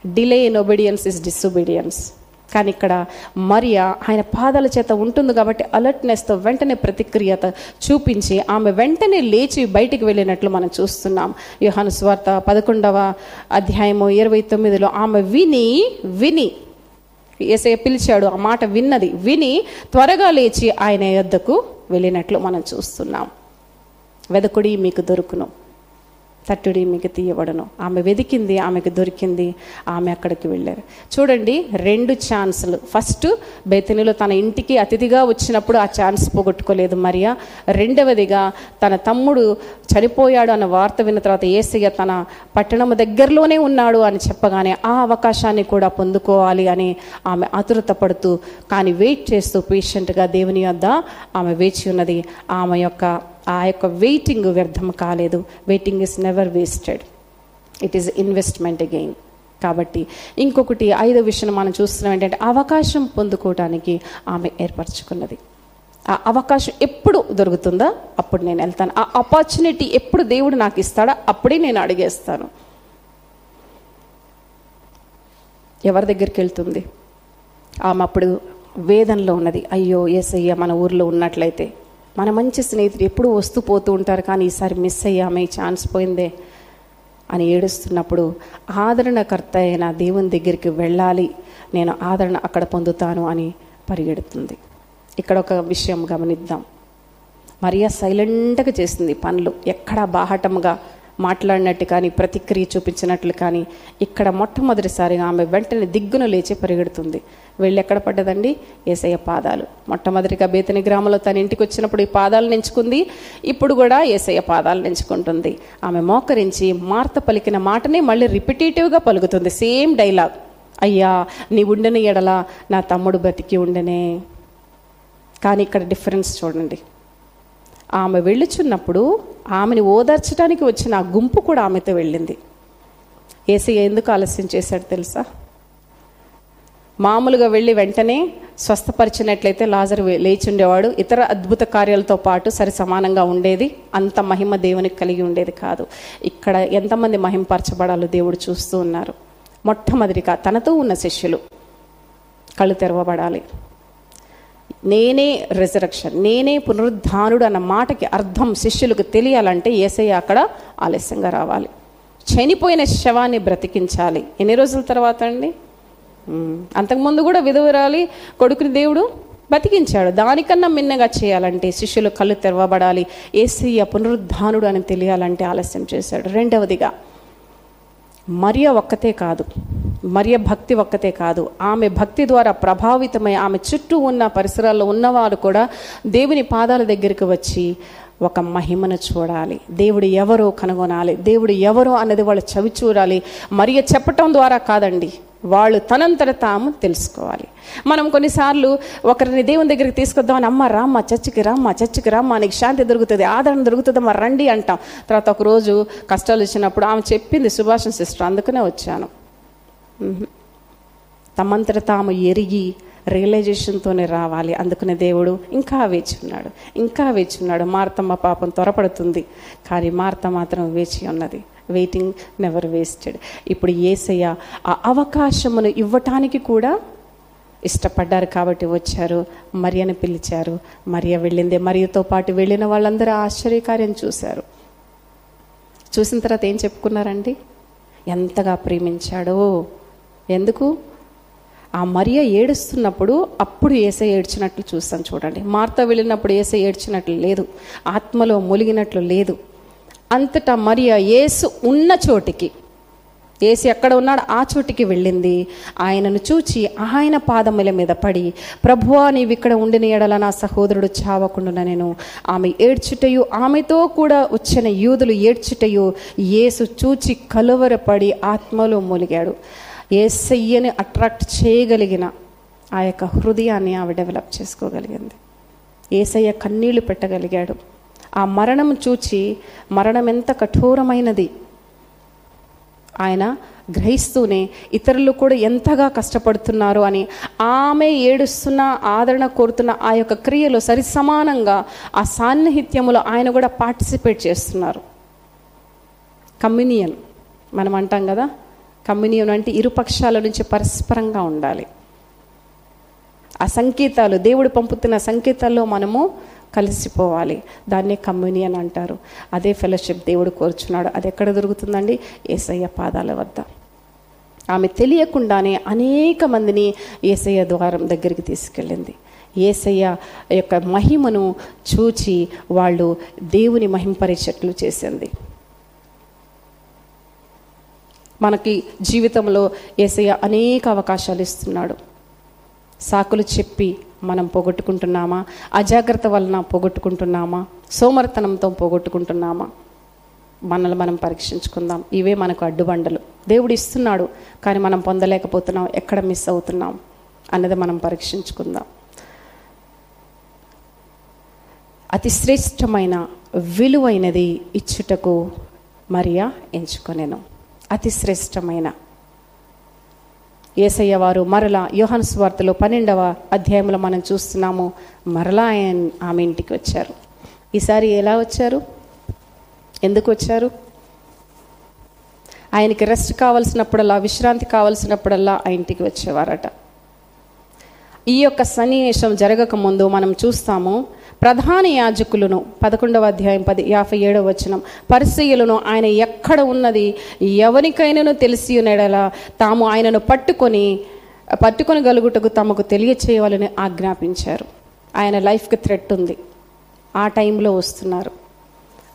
Delay in obedience is disobedience కానీ ఇక్కడ మరియా ఆయన పాదాల చేత ఉంటుంది కాబట్టి అలర్ట్నెస్తో వెంటనే ప్రతిక్రియత చూపించి ఆమె వెంటనే లేచి బయటికి వెళ్ళినట్లు మనం చూస్తున్నాం. యోహాను స్వార్త పదకొండవ అధ్యాయము ఇరవై తొమ్మిదిలో ఆమె విని విని ఎసే పిలిచాడు ఆ మాట విన్నది విని త్వరగా లేచి ఆయన యొద్దకు వెళ్ళినట్లు మనం చూస్తున్నాం. వెదకుడి మీకు దొరుకును. తట్టుడి మీకు తీయబడను. ఆమె వెతికింది ఆమెకు దొరికింది ఆమె అక్కడికి వెళ్ళారు. చూడండి రెండు ఛాన్సులు. ఫస్ట్ బెతనిలో తన ఇంటికి అతిథిగా వచ్చినప్పుడు ఆ ఛాన్స్ పోగొట్టుకోలేదు మరియా. రెండవదిగా తన తమ్ముడు చనిపోయాడు అన్న వార్త విన్న తర్వాత ఏసయ్య తన పట్టణం దగ్గరలోనే ఉన్నాడు అని చెప్పగానే ఆ అవకాశాన్ని కూడా పొందుకోవాలి అని ఆమె ఆతురత పడుతూ కానీ వెయిట్ చేస్తూ పేషెంట్గా దేవుని వద్ద ఆమె వేచి ఉన్నది. ఆమె యొక్క ఆ యొక్క వెయిటింగ్ వ్యర్థం కాలేదు. Waiting is never wasted it is investment again కాబట్టి ఇంకొకటి ఐదో విషయం మనం చూస్తున్నాం ఏంటంటే అవకాశం పొందుకోవడానికి ఆమె ఏర్పరచుకున్నది. ఆ అవకాశం ఎప్పుడు దొరుకుతుందో? అప్పుడు నేను వెళ్తాను. ఆ ఆపర్చునిటీ ఎప్పుడు దేవుడు నాకు ఇస్తాడో? అప్పుడే నేను అడిగేస్తాను. ఎవరి దగ్గరికి వెళ్తుంది? ఆమె అప్పుడు వేదనలో ఉన్నది. అయ్యో ఏసయ్య మన ఊర్లో ఉన్నట్లయితే. మన మంచి స్నేహితుడు ఎప్పుడు వస్తూ పోతూ ఉంటారు కానీ ఈసారి మిస్ అయ్యామే ఛాన్స్ పోయిందే అని ఏడుస్తున్నప్పుడు ఆదరణకర్త అయిన దేవుని దగ్గరికి వెళ్ళాలి నేను ఆదరణ అక్కడ పొందుతాను అని పరిగెడుతుంది. ఇక్కడ ఒక విషయం గమనిద్దాం. మరియా సైలెంట్గా చేసింది పనులు. ఎక్కడా బాహటంగా మాట్లాడినట్టు కానీ ప్రతిక్రియ చూపించినట్లు కానీ ఇక్కడ మొట్టమొదటిసారిగా ఆమె వెంటనే దిగ్గున లేచి పరిగెడుతుంది. వెళ్ళి ఎక్కడ పడ్డదండి? ఏసయ్య పాదాలు. మొట్టమొదటిగా బేతని గ్రామంలో తన ఇంటికి వచ్చినప్పుడు ఈ పాదాలు నెంచుకుంది. ఇప్పుడు కూడా ఏసయ్య పాదాలు నెంచుకుంటుంది. ఆమె మోకరించి మార్త పలికిన మాటనే మళ్ళీ రిపిటేటివ్గా పలుకుతుంది. Same dialogue. అయ్యా నీ ఉండని ఎడల నా తమ్ముడు బతికి ఉండనే. కానీ ఇక్కడ డిఫరెన్స్ చూడండి. ఆమె వెళ్ళుచున్నప్పుడు ఆమెని ఓదార్చడానికి వచ్చిన ఆ గుంపు కూడా ఆమెతో వెళ్ళింది. ఏసయ్య ఎందుకు ఆలస్యం చేశాడు తెలుసా? మామూలుగా వెళ్ళి వెంటనే స్వస్థపరిచినట్లయితే లాజర్ లేచి ఉండేవాడు ఇతర అద్భుత కార్యాలతో పాటు సరి సమానంగా ఉండేది. అంత మహిమ దేవునికి కలిగి ఉండేది కాదు. ఇక్కడ ఎంతమంది మహింపరచబడాలో దేవుడు చూస్తూ ఉన్నారు. మొట్టమొదటిగా తనతో ఉన్న శిష్యులు కళ్ళు తెరవబడాలి. నేనే రిజరక్షన్ నేనే పునరుద్ధానుడు అన్న మాటకి అర్థం శిష్యులకు తెలియాలంటే ఏసయ్య అక్కడ ఆలస్యంగా రావాలి. చనిపోయిన శవాన్ని బ్రతికించాలి. ఎన్ని రోజుల తర్వాత అండి? అంతకుముందు కూడా విధవరాలి కొడుకుని దేవుడు బతికించాడు. దానికన్నా మిన్నగా చేయాలంటే శిష్యులు కళ్ళు తెరవబడాలి. ఏసయ్య పునరుద్ధానుడు అని తెలియాలంటే ఆలస్యం చేశాడు. రెండవదిగా మరియ ఒక్కతే కాదు. మరియ భక్తి ఒక్కతే కాదు. ఆమె భక్తి ద్వారా ప్రభావితమై ఆమె చుట్టూ ఉన్న పరిసరాల్లో ఉన్నవారు కూడా దేవుని పాదాల దగ్గరికి వచ్చి ఒక మహిమను చూడాలి. దేవుడు ఎవరో కనుగొనాలి. దేవుడు ఎవరో అన్నది వాళ్ళు చవి చూడాలి. మరియ చెప్పటం ద్వారా కాదండి. వాళ్ళు తనంతట తాము తెలుసుకోవాలి. మనం కొన్నిసార్లు ఒకరిని దేవుని దగ్గరికి తీసుకొద్దామని అమ్మ రామ్మ చర్చికి రామ్మ చర్చికి రామ్మ నీకు శాంతి దొరుకుతుంది ఆదరణ దొరుకుతుంది మరి రండి అంటాం. తర్వాత ఒక రోజు కష్టాలు వచ్చినప్పుడు ఆమె చెప్పింది సుభాషణ సిస్టర్ అందుకనే వచ్చాను. తమంతట తాము ఎరిగి రియలైజేషన్తోనే రావాలి. అందుకునే దేవుడు ఇంకా వేచి ఉన్నాడు ఇంకా వేచి ఉన్నాడు మార్తమ్మ పాపం త్వరపడుతుంది. కానీ మార్త మాత్రం వేచి ఉన్నది. వెయిటింగ్ నెవర్ వేస్టెడ్ ఇప్పుడు ఏసయ్య ఆ అవకాశమును ఇవ్వటానికి కూడా ఇష్టపడ్డారు కాబట్టి వచ్చారు. మరియను పిలిచారు. మరియ వెళ్ళింది. మరియతో పాటు వెళ్ళిన వాళ్ళందరూ ఆశ్చర్యకార్యం చూశారు. చూసిన తర్వాత ఏం చెప్పుకున్నారండి? ఎంతగా ప్రేమించాడో. ఎందుకు? ఆ మరియ ఏడుస్తున్నప్పుడు అప్పుడు ఏసై ఏడ్చినట్లు చూస్తాను చూడండి. మార్త వెళ్ళినప్పుడు ఏసై ఏడ్చినట్లు లేదు. ఆత్మలో ములిగినట్లు లేదు. అంతటా మరియ ఏసు ఉన్న చోటికి ఏసి ఎక్కడ ఉన్నాడు? ఆ చోటికి వెళ్ళింది. ఆయనను చూచి ఆయన పాదముల మీద పడి ప్రభువా నీవు ఇక్కడ ఉండిన ఎడల నా సహోదరుడు చావకుండా నేను ఆమె ఏడ్చుటయు ఆమెతో కూడా వచ్చిన యూదులు ఏడ్చుటయు ఏసు చూచి కలువరపడి ఆత్మలో మూలిగాడు. ఏసయ్యని అట్రాక్ట్ చేయగలిగిన ఆ యొక్క హృదయాన్ని ఆమె డెవలప్ చేసుకోగలిగింది. ఏసయ్య కన్నీళ్ళు పెట్టగలిగాడు. ఆ మరణం చూచి మరణం ఎంత కఠోరమైనది. ఆయన గ్రహిస్తూనే ఇతరులు కూడా ఎంతగా కష్టపడుతున్నారు అని ఆమె ఏడుస్తున్న ఆదరణ కోరుతున్న ఆ యొక్క క్రియలో సరి సమానంగా ఆ సాన్నిహిత్యములో ఆయన కూడా పార్టిసిపేట్ చేస్తున్నారు. కమ్యూనియన్. మనం అంటాం కదా కమ్యూనియన్ అంటే ఇరు పక్షాల నుంచి పరస్పరంగా ఉండాలి. ఆ సంకేతాలు దేవుడు పంపుతున్న సంకేతాల్లో మనము కలిసిపోవాలి. దాన్నే కమ్యూనియన్ అంటారు. అదే ఫెలోషిప్ దేవుడు కోరుచున్నాడు. అది ఎక్కడ దొరుకుతుందండి? ఏసయ్య పాదాల వద్ద. ఆమె తెలియకుండానే అనేక మందిని ఏసయ్య ద్వారం దగ్గరికి తీసుకెళ్ళింది. ఏసయ్య యొక్క మహిమను చూచి వాళ్ళు దేవుని మహింపరిచేట్లు చేసింది. మనకి జీవితంలో ఏసయ్య అనేక అవకాశాలు ఇస్తున్నాడు. సాకులు చెప్పి మనం పోగొట్టుకుంటున్నామా? అజాగ్రత్త వలన పోగొట్టుకుంటున్నామా? సోమర్తనంతో పోగొట్టుకుంటున్నామా? మనల్ని మనం పరీక్షించుకుందాం. ఇవే మనకు అడ్డుబండలు. దేవుడు ఇస్తున్నాడు కానీ మనం పొందలేకపోతున్నాం ఎక్కడ మిస్ అవుతున్నాం అన్నది మనం పరీక్షించుకుందాం. అతి శ్రేష్టమైన విలువైనది ఇచ్చుటకు మరియా ఎంచుకొనేను. అతి శ్రేష్టమైన ఏసయ్య వారు మరలా యోహన్ స్వార్తలో పన్నెండవ అధ్యాయంలో మనం చూస్తున్నాము మరలా ఆయన ఆమె ఇంటికి వచ్చారు. ఈసారి ఎలా వచ్చారు? ఎందుకు వచ్చారు? ఆయనకి రెస్ట్ కావలసినప్పుడల్లా విశ్రాంతి కావలసినప్పుడల్లా ఆ ఇంటికి వచ్చేవారట. ఈ యొక్క సన్నివేశం జరగక ముందు మనం చూస్తాము ప్రధాన యాజకులను పదకొండవ అధ్యాయం పది యాభై ఏడవ వచనం. పరిశీయులను ఆయన ఎక్కడ ఉన్నది? ఎవరికైనాను తెలిసి ఉన్నడలా తాము ఆయనను పట్టుకొని పట్టుకొని గలుగుటకు తమకు తెలియచేయాలని ఆజ్ఞాపించారు. ఆయన లైఫ్కి థ్రెట్ ఉంది. ఆ టైంలో వస్తున్నారు.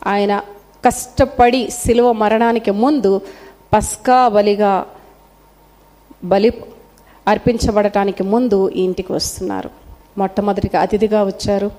ఆయన కష్టపడి శిలువ మరణానికి ముందు పస్కా బలిగా బలి అర్పించబడటానికి ముందు ఈ ఇంటికి వస్తున్నారు. మొట్టమొదటిగా అతిథిగా వచ్చారు.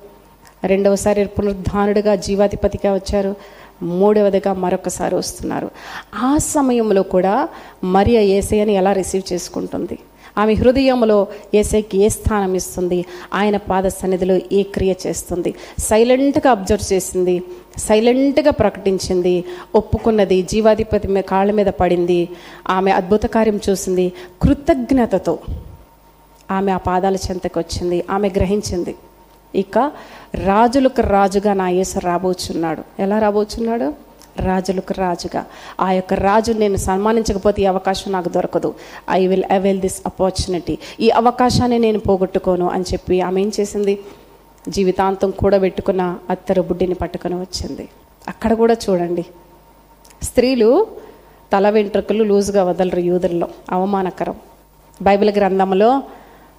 రెండవసారి పునరుద్ధానుడిగా జీవాధిపతిగా వచ్చారు. మూడవదిగా మరొకసారి వస్తున్నారు. ఆ సమయంలో కూడా మరియ ఏసయ్యని ఎలా రిసీవ్ చేసుకుంటుంది? ఆమె హృదయంలో ఏసైకి ఏ స్థానం ఇస్తుంది? ఆయన పాద సన్నిధిలో ఏ క్రియ చేస్తుంది? సైలెంట్గా అబ్జర్వ్ చేసింది సైలెంట్గా ప్రకటించింది ఒప్పుకున్నది జీవాధిపతి కాళ్ళ మీద పడింది. ఆమె అద్భుత కార్యం చూసింది కృతజ్ఞతతో ఆమె ఆ పాదాల చెంతకు వచ్చింది ఆమె గ్రహించింది. ఇక రాజులకు రాజుగా నా యేసు రాబోచున్నాడు. ఎలా రాబోచున్నాడు? రాజులకు రాజుగా. ఆ యొక్క రాజు నేను సన్మానించకపోతే ఈ అవకాశం నాకు దొరకదు. I will avail this opportunity ఈ అవకాశాన్ని నేను పోగొట్టుకోను అని చెప్పి ఆమె ఏం చేసింది? జీవితాంతం కూడబెట్టుకున్న అత్తరు బుడ్డిని పట్టుకొని వచ్చింది. అక్కడ కూడా చూడండి. స్త్రీలు తల వెంట్రుకలు లూజుగా వదలరు యూదుల్లో. అవమానకరం. బైబిల్ గ్రంథంలో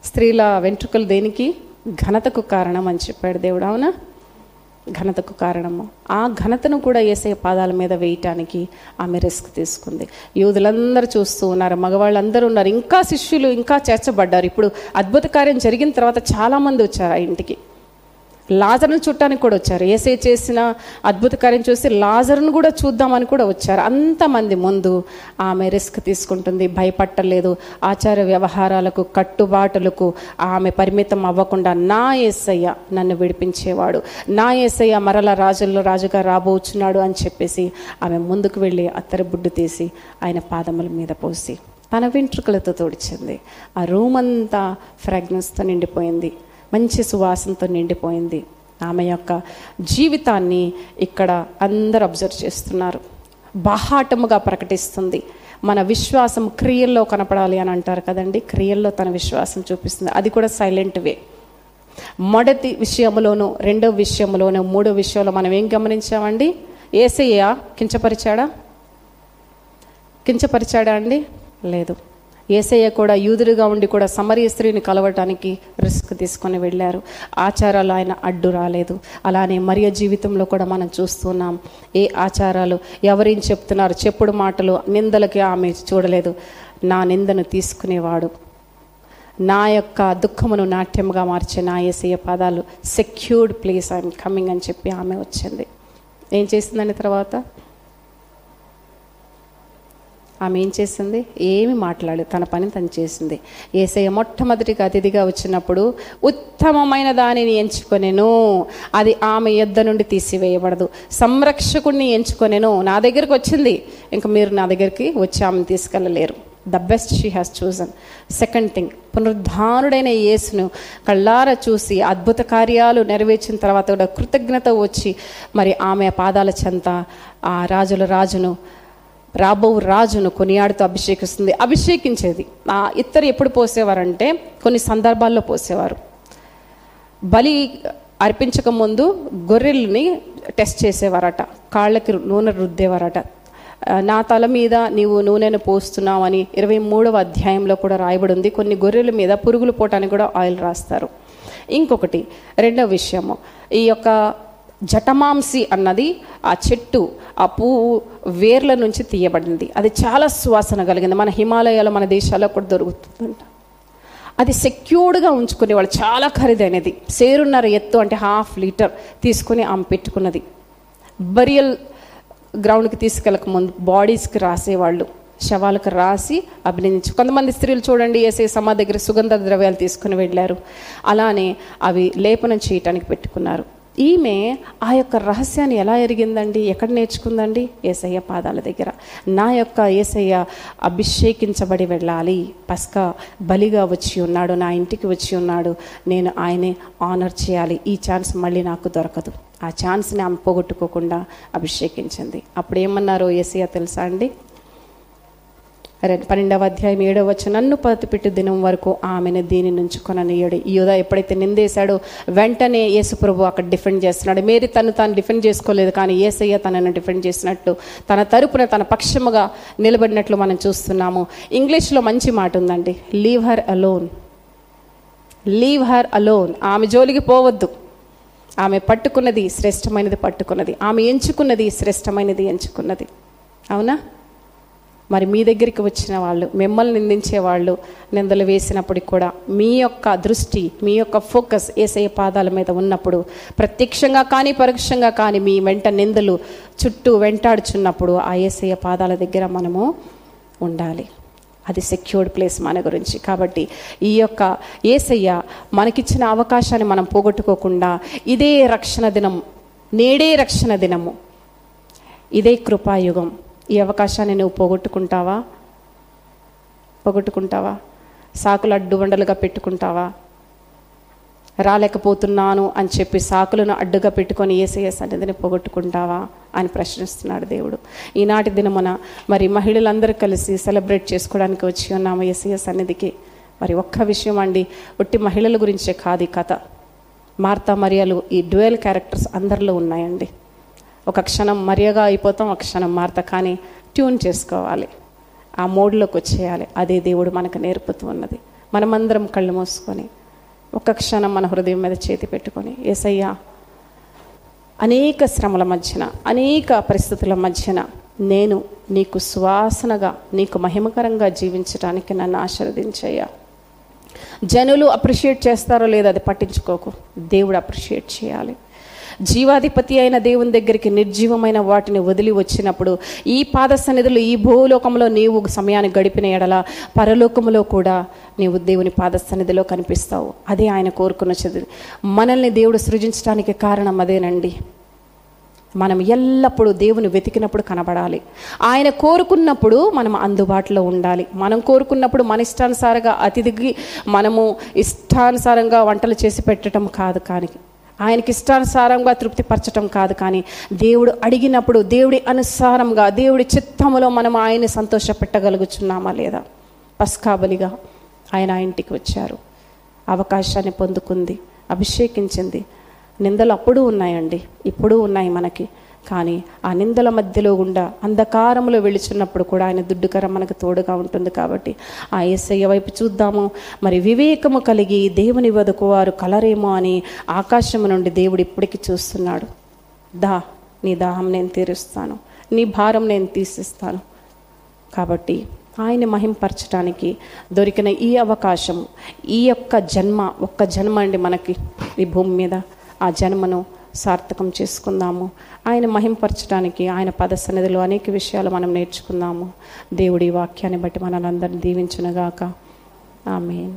స్త్రీల వెంట్రుకలు దేనికి? ఘనతకు కారణం అని చెప్పాడు దేవుడు. అవునా? ఘనతకు కారణము. ఆ ఘనతను కూడా ఏసే పాదాల మీద వేయటానికి ఆమె రిస్క్ తీసుకుంది. యూదులందరూ చూస్తూ ఉన్నారు. మగవాళ్ళందరూ ఉన్నారు. ఇంకా శిష్యులు ఇంకా చేర్చబడ్డారు. ఇప్పుడు అద్భుత కార్యం జరిగిన తర్వాత చాలామంది వచ్చారు ఆ ఇంటికి. లాజర్ను చూడటానికి కూడా వచ్చారు. ఏసే చేసిన అద్భుత కార్యం చూసి లాజర్ను కూడా చూద్దామని కూడా వచ్చారు. అంతమంది ముందు ఆమె రిస్క్ తీసుకుంటుంది భయపట్టలేదు. ఆచార వ్యవహారాలకు కట్టుబాటులకు ఆమె పరిమితం అవ్వకుండా నా ఏసయ్య నన్ను విడిపించేవాడు. నా ఏసయ్య మరల రాజుల్లో రాజుగా రాబోచున్నాడు అని చెప్పేసి ఆమె ముందుకు వెళ్ళి అత్తరి బుడ్డు తీసి ఆయన పాదముల మీద పోసి తన వెంట్రుకలతో తోడిచింది. ఆ రూమ్ అంతా ఫ్రాగ్నెన్స్తో నిండిపోయింది. మంచి సువాసనతో నిండిపోయింది. ఆమె యొక్క జీవితాన్ని ఇక్కడ అందరు అబ్జర్వ్ చేస్తున్నారు. బాహాటముగా ప్రకటిస్తుంది. మన విశ్వాసం క్రియల్లో కనపడాలి అని అంటారు కదండి. క్రియల్లో తన విశ్వాసం చూపిస్తుంది. అది కూడా సైలెంట్ వే. మొదటి విషయంలోను రెండో విషయంలోను మూడో విషయంలో మనం ఏం గమనించామండి? ఏసయ్య కించపరిచాడా? కించపరిచాడా అండి? లేదు. ఏసయ్య కూడా యూదురుగా ఉండి కూడా సమరీ స్త్రీని కలవటానికి రిస్క్ తీసుకొని వెళ్ళారు. ఆచారాలు ఆయన అడ్డు రాలేదు. అలానే మరియ జీవితంలో కూడా మనం చూస్తున్నాం. ఏ ఆచారాలు ఎవరేం చెప్తున్నారు చెప్పుడు మాటలు నిందలకి ఆమె చూడలేదు. నా నిందను తీసుకునేవాడు. నా యొక్క దుఃఖమును నాట్యముగా మార్చే నా ఏసయ్య పాదాలు సెక్యూర్డ్ ప్లేస్ ఐఎమ్ కమింగ్ అని చెప్పి ఆమె వచ్చింది. ఏం చేసిందని తర్వాత? ఆమె ఏం చేసింది? ఏమి మాట్లాడలేదు. తన పని తను చేసింది. ఏసయ్య మొట్టమొదటిగా అతిథిగా వచ్చినప్పుడు ఉత్తమమైన దానిని ఎంచుకొనెను. అది ఆమె యొద్ద నుండి తీసివేయబడదు. సంరక్షకుడిని ఎంచుకొనెను. నా దగ్గరికి వచ్చింది. ఇంకా మీరు నా దగ్గరికి వచ్చి ఆమెను తీసుకెళ్ళలేరు. The best she has chosen second thing పునరుద్ధానుడైన యేసును కళ్ళారా చూసి అద్భుత కార్యాలు నెరవేర్చిన తర్వాత కూడా కృతజ్ఞత వచ్చి మరి ఆమె పాదాల చెంత ఆ రాజుల రాజును రాబో రాజును కొనియాడుతూ అభిషేకిస్తుంది. అభిషేకించేది. ఆ ఇత్తరు ఎప్పుడు పోసేవారంటే కొన్ని సందర్భాల్లో పోసేవారు. బలి అర్పించక ముందు గొర్రెల్ని టెస్ట్ చేసేవారట. కాళ్ళకి నూనె రుద్దేవారట. నా తల మీద నీవు నూనెను పోస్తున్నావని ఇరవై మూడవ అధ్యాయంలో కూడా రాయబడి ఉంది కొన్ని గొర్రెల మీద పురుగులు పోటానికి కూడా ఆయిల్ రాస్తారు. ఇంకొకటి రెండవ విషయము. ఈ యొక్క జటమాంసి అన్నది ఆ చెట్టు ఆ పువ్వు వేర్ల నుంచి తీయబడింది. అది చాలా సువాసన కలిగింది. మన హిమాలయాలు మన దేశాల్లో కూడా దొరుకుతుందంట. అది సెక్యూర్డ్గా ఉంచుకునే వాళ్ళు చాలా ఖరీదైనది. సేరున్నర ఎత్తు అంటే హాఫ్ లీటర్ తీసుకుని ఆమె పెట్టుకున్నది. బరియల్ గ్రౌండ్కి తీసుకెళ్ళక ముందు బాడీస్కి రాసేవాళ్ళు. శవాలకు రాసి అభినందించు కొంతమంది స్త్రీలు చూడండి ఏసే సమాధి దగ్గర సుగంధ ద్రవ్యాలు తీసుకుని వెళ్ళారు. అలానే అవి లేపనం చేయటానికి పెట్టుకున్నారు. ఈమె ఆ యొక్క రహస్యాన్ని ఎలా ఎరిగిందండి? ఎక్కడ నేర్చుకుందండి? ఏసయ్య పాదాల దగ్గర. నా యొక్క ఏసయ్య అభిషేకించబడి వెళ్ళాలి. పస్కా బలిగా వచ్చి ఉన్నాడు. నా ఇంటికి వచ్చి ఉన్నాడు. నేను ఆయనే ఆనర్ చేయాలి. ఈ ఛాన్స్ మళ్ళీ నాకు దొరకదు. ఆ ఛాన్స్ని ఆమె పోగొట్టుకోకుండా అభిషేకించింది. అప్పుడు ఏమన్నారో ఏసయ్య తెలుసా అండి? పన్నెండవ అధ్యాయం ఏడవ వచ్చి నన్ను పతిపెట్టు దినం వరకు ఆమెను దీని నుంచి కొననీయడు. ఈ యోధ ఎప్పుడైతే నిందేశాడో వెంటనే యేసుప్రభు అక్కడ డిఫెండ్ చేస్తున్నాడు. మేరీ తను తాను డిఫెండ్ చేసుకోలేదు కానీ ఏసయ్య తనను డిఫెండ్ చేసినట్టు తన తరపున తన పక్షముగా నిలబడినట్లు మనం చూస్తున్నాము. ఇంగ్లీష్లో మంచి మాట ఉందండి. Leave her alone leave her alone ఆమె జోలికి పోవద్దు. ఆమె పట్టుకున్నది శ్రేష్టమైనది పట్టుకున్నది. ఆమె ఎంచుకున్నది శ్రేష్టమైనది ఎంచుకున్నది. అవునా? మరి మీ దగ్గరికి వచ్చిన వాళ్ళు మిమ్మల్ని నిందించే వాళ్ళు నిందలు వేసినప్పటికి కూడా మీ యొక్క దృష్టి మీ యొక్క ఫోకస్ ఏసయ్య పాదాల మీద ఉన్నప్పుడు ప్రత్యక్షంగా కానీ పరోక్షంగా కానీ మీ వెంట నిందలు చుట్టూ వెంటాడుచున్నప్పుడు ఆ ఏసయ్య పాదాల దగ్గర మనము ఉండాలి. అది సెక్యూర్డ్ ప్లేస్ మన గురించి. కాబట్టి ఈ యొక్క ఏసయ్య మనకిచ్చిన అవకాశాన్ని మనం పోగొట్టుకోకుండా ఇదే రక్షణ దినం నేడే రక్షణ దినము ఇదే కృపాయుగం. ఈ అవకాశాన్ని నువ్వు పోగొట్టుకుంటావా? పోగొట్టుకుంటావా? సాకులు అడ్డుబండలుగా పెట్టుకుంటావా? రాలేకపోతున్నాను అని చెప్పి సాకులను అడ్డుగా పెట్టుకొని ఏసయ్య సన్నిధిని పోగొట్టుకుంటావా అని ప్రశ్నిస్తున్నాడు దేవుడు. ఈనాటి దినమున మరి మహిళలందరూ కలిసి సెలబ్రేట్ చేసుకోవడానికి వచ్చి ఉన్నాము ఏసయ్య సన్నిధికి. మరి ఒక్క విషయం అండి ఒట్టి మహిళల గురించే కాదు ఈ కథ. మార్తా మరియలు ఈ డ్యూయల్ క్యారెక్టర్స్ అందరిలో ఉన్నాయండి. ఒక క్షణం మరియగా అయిపోతాం ఒక క్షణం మార్త. కానీ ట్యూన్ చేసుకోవాలి. ఆ మోడ్లోకి వచ్చేయాలి. అదే దేవుడు మనకు నేర్పుతూ ఉన్నది. మనమందరం కళ్ళు మూసుకొని ఒక క్షణం మన హృదయం మీద చేతి పెట్టుకొని ఏసయ్యా అనేక శ్రమల మధ్యన అనేక పరిస్థితుల మధ్యన నేను నీకు సువాసనగా నీకు మహిమకరంగా జీవించడానికి నన్ను ఆశీర్వదించయ్యా. జనులు అప్రిషియేట్ చేస్తారో లేదో అది పట్టించుకోకు. దేవుడు అప్రిషియేట్ చేయాలి. జీవాధిపతి అయిన దేవుని దగ్గరికి నిర్జీవమైన వాటిని వదిలి వచ్చినప్పుడు ఈ పాద సన్నిధులు ఈ భూలోకంలో నీవు సమయాన్ని గడిపిన ఎడల పరలోకములో కూడా నీవు దేవుని పాద సన్నిధిలో కనిపిస్తావు. అదే ఆయన కోరుకున్న చదువు. మనల్ని దేవుడు సృజించడానికి కారణం అదేనండి. మనం ఎల్లప్పుడూ దేవుని వెతికినప్పుడు కనబడాలి. ఆయన కోరుకున్నప్పుడు మనం అందుబాటులో ఉండాలి. మనం కోరుకున్నప్పుడు మన ఇష్టానుసారంగా అతిథికి మనము ఇష్టానుసారంగా వంటలు చేసి పెట్టడం కాదు కానీ ఆయనకి ఇష్టానుసారంగా తృప్తిపరచటం కాదు కానీ దేవుడు అడిగినప్పుడు దేవుడి అనుసారంగా దేవుడి చిత్తములో మనం ఆయన్ని సంతోషపెట్టగలుగుచున్నామా లేదా? పస్కాబలిగా ఆయన ఆ ఇంటికి వచ్చారు. అవకాశాన్ని పొందుకుంది అభిషేకించింది. నిందలు అప్పుడు ఉన్నాయండి ఇప్పుడు ఉన్నాయి మనకి. కానీ ఆ నిందల మధ్యలో గుండా అంధకారంలో వెళుచున్నప్పుడు కూడా ఆయన దుడ్డుకర మనకు తోడుగా ఉంటుంది కాబట్టి ఆ ఏసయ్య వైపు చూద్దాము. మరి వివేకము కలిగి దేవుని వదకు వారు కలరేమో అని ఆకాశము నుండి దేవుడు ఇప్పటికీ చూస్తున్నాడు. దా నీ దాహం నేను తీరుస్తాను. నీ భారం నేను తీసిస్తాను. కాబట్టి ఆయన మహింపరచడానికి దొరికిన ఈ అవకాశం ఈ యొక్క జన్మ ఒక్క జన్మ అండి మనకి ఈ భూమి మీద. ఆ జన్మను సార్థకం చేసుకుందాము. ఆయన మహింపరచడానికి ఆయన పద సన్నిధిలో అనేక విషయాలు మనం నేర్చుకుందాము. దేవుడి వాక్యాన్ని బట్టి మనల్ని అందరిని దీవించునుగాక. ఆమె